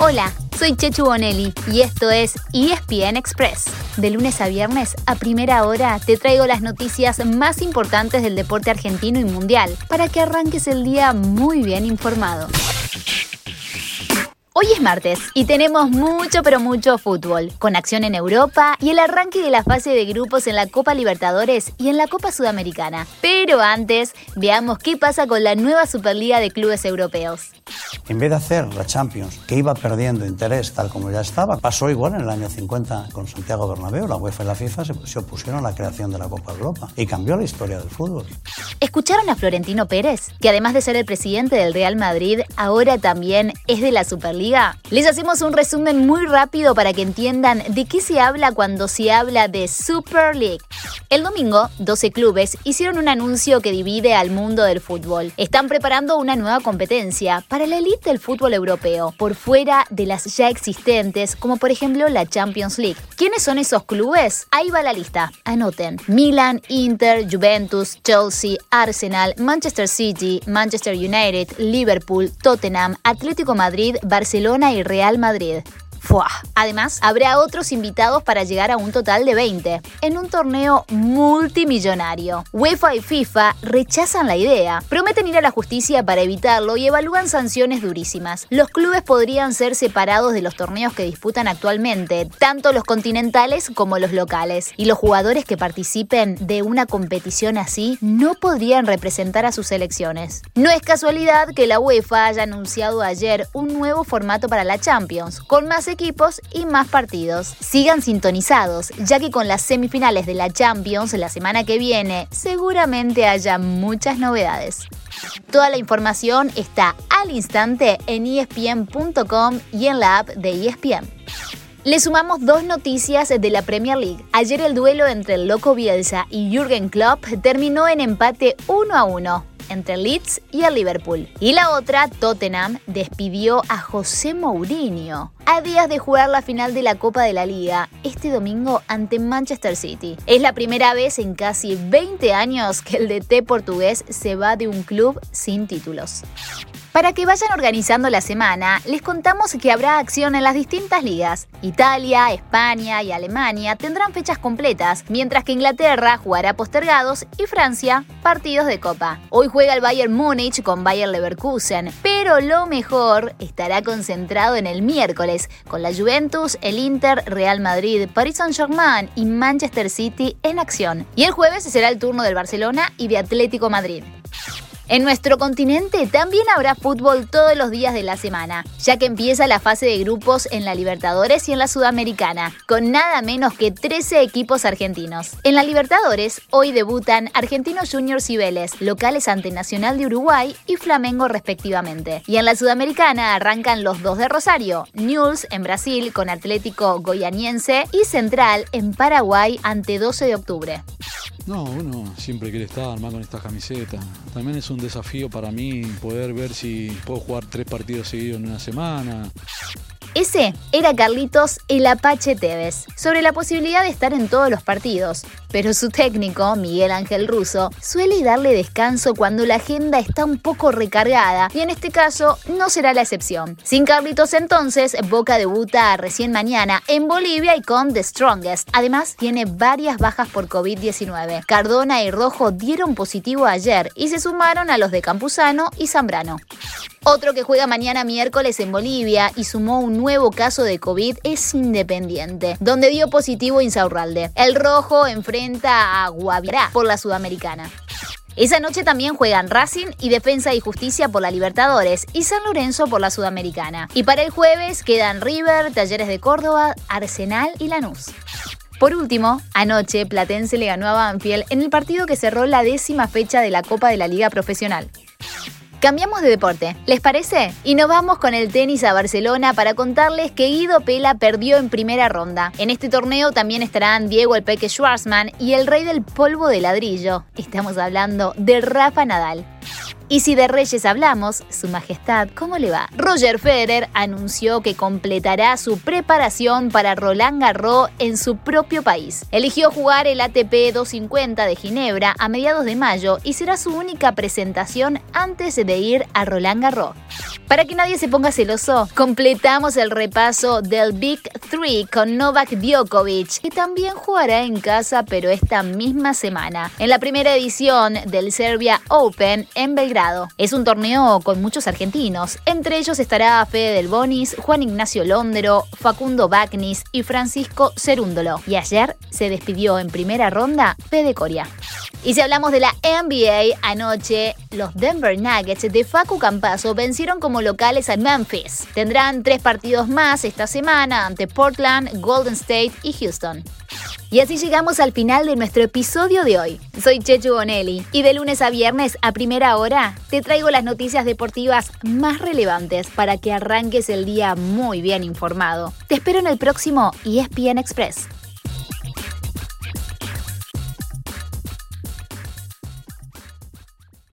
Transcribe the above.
Hola, soy Chechu Bonelli y esto es ESPN Express. De lunes a viernes, a primera hora, te traigo las noticias más importantes del deporte argentino y mundial para que arranques el día muy bien informado. Hoy es martes y tenemos mucho pero mucho fútbol, con acción en Europa y el arranque de la fase de grupos en la Copa Libertadores y en la Copa Sudamericana. Pero antes, veamos qué pasa con la nueva Superliga de Clubes Europeos. En vez de hacer la Champions, que iba perdiendo interés tal como ya estaba, pasó igual en el año 50 con Santiago Bernabéu. La UEFA y la FIFA se, opusieron a la creación de la Copa Europa y cambió la historia del fútbol. ¿Escucharon a Florentino Pérez? Que además de ser el presidente del Real Madrid, ahora también es de la Superliga. Les hacemos un resumen muy rápido para que entiendan de qué se habla cuando se habla de Super League. El domingo, 12 clubes hicieron un anuncio que divide al mundo del fútbol. Están preparando una nueva competencia para la elite del fútbol europeo, por fuera de las ya existentes, como por ejemplo la Champions League. ¿Quiénes son esos clubes? Ahí va la lista. Anoten. Milan, Inter, Juventus, Chelsea, Arsenal, Manchester City, Manchester United, Liverpool, Tottenham, Atlético Madrid, Barcelona y Real Madrid. Además, habrá otros invitados para llegar a un total de 20, en un torneo multimillonario. UEFA y FIFA rechazan la idea, prometen ir a la justicia para evitarlo y evalúan sanciones durísimas. Los clubes podrían ser separados de los torneos que disputan actualmente, tanto los continentales como los locales, y los jugadores que participen de una competición así no podrían representar a sus selecciones. No es casualidad que la UEFA haya anunciado ayer un nuevo formato para la Champions, con más equipos y más partidos. Sigan sintonizados, ya que con las semifinales de la Champions la semana que viene seguramente haya muchas novedades. Toda la información está al instante en espn.com y en la app de ESPN. Le sumamos dos noticias de la Premier League. Ayer el duelo entre el Loco Bielsa y Jürgen Klopp terminó en empate 1 a 1 entre Leeds y el Liverpool. Y la otra, Tottenham, despidió a José Mourinho a días de jugar la final de la Copa de la Liga este domingo ante Manchester City. Es la primera vez en casi 20 años que el DT portugués se va de un club sin títulos. Para que vayan organizando la semana, les contamos que habrá acción en las distintas ligas. Italia, España y Alemania tendrán fechas completas, mientras que Inglaterra jugará postergados y Francia partidos de copa. Hoy juega el Bayern Múnich con Bayern Leverkusen, pero lo mejor estará concentrado en el miércoles, con la Juventus, el Inter, Real Madrid, Paris Saint-Germain y Manchester City en acción. Y el jueves será el turno del Barcelona y de Atlético Madrid. En nuestro continente también habrá fútbol todos los días de la semana, ya que empieza la fase de grupos en la Libertadores y en la Sudamericana, con nada menos que 13 equipos argentinos. En la Libertadores, hoy debutan Argentinos Juniors y Vélez, locales ante Nacional de Uruguay y Flamengo respectivamente. Y en la Sudamericana arrancan los dos de Rosario, News en Brasil con Atlético Goianiense y Central en Paraguay ante 12 de octubre. No, uno siempre quiere estar más con esta camiseta. También es un desafío para mí poder ver si puedo jugar tres partidos seguidos en una semana. Ese era Carlitos el Apache Tevez, sobre la posibilidad de estar en todos los partidos, pero su técnico, Miguel Ángel Russo, suele darle descanso cuando la agenda está un poco recargada y en este caso no será la excepción. Sin Carlitos entonces, Boca debuta recién mañana en Bolivia y con The Strongest. Además, tiene varias bajas por COVID-19. Cardona y Rojo dieron positivo ayer y se sumaron a los de Campuzano y Zambrano. Otro que juega mañana miércoles en Bolivia y sumó un nuevo caso de COVID es Independiente, donde dio positivo Insaurralde. El rojo enfrenta a Guavirá por la Sudamericana. Esa noche también juegan Racing y Defensa y Justicia por la Libertadores y San Lorenzo por la Sudamericana. Y para el jueves quedan River, Talleres de Córdoba, Arsenal y Lanús. Por último, anoche Platense le ganó a Banfield en el partido que cerró la décima fecha de la Copa de la Liga Profesional. Cambiamos de deporte, ¿les parece? Y nos vamos con el tenis a Barcelona para contarles que Guido Pela perdió en primera ronda. En este torneo también estarán Diego El Peque Schwarzman y el rey del polvo de ladrillo. Estamos hablando de Rafa Nadal. Y si de Reyes hablamos, Su Majestad, ¿cómo le va? Roger Federer anunció que completará su preparación para Roland Garros en su propio país. Eligió jugar el ATP 250 de Ginebra a mediados de mayo y será su única presentación antes de ir a Roland Garros. Para que nadie se ponga celoso, completamos el repaso del Big Three con Novak Djokovic, que también jugará en casa pero esta misma semana, en la primera edición del Serbia Open en Belgrado. Es un torneo con muchos argentinos, entre ellos estará Fede Del Bonis, Juan Ignacio Londero, Facundo Bagnis y Francisco Cerúndolo. Y ayer se despidió en primera ronda Fede Coria. Y si hablamos de la NBA, anoche los Denver Nuggets de Facu Campazo vencieron como locales a Memphis. Tendrán tres partidos más esta semana ante Portland, Golden State y Houston. Y así llegamos al final de nuestro episodio de hoy. Soy Chechu Bonelli y de lunes a viernes a primera hora te traigo las noticias deportivas más relevantes para que arranques el día muy bien informado. Te espero en el próximo ESPN Express.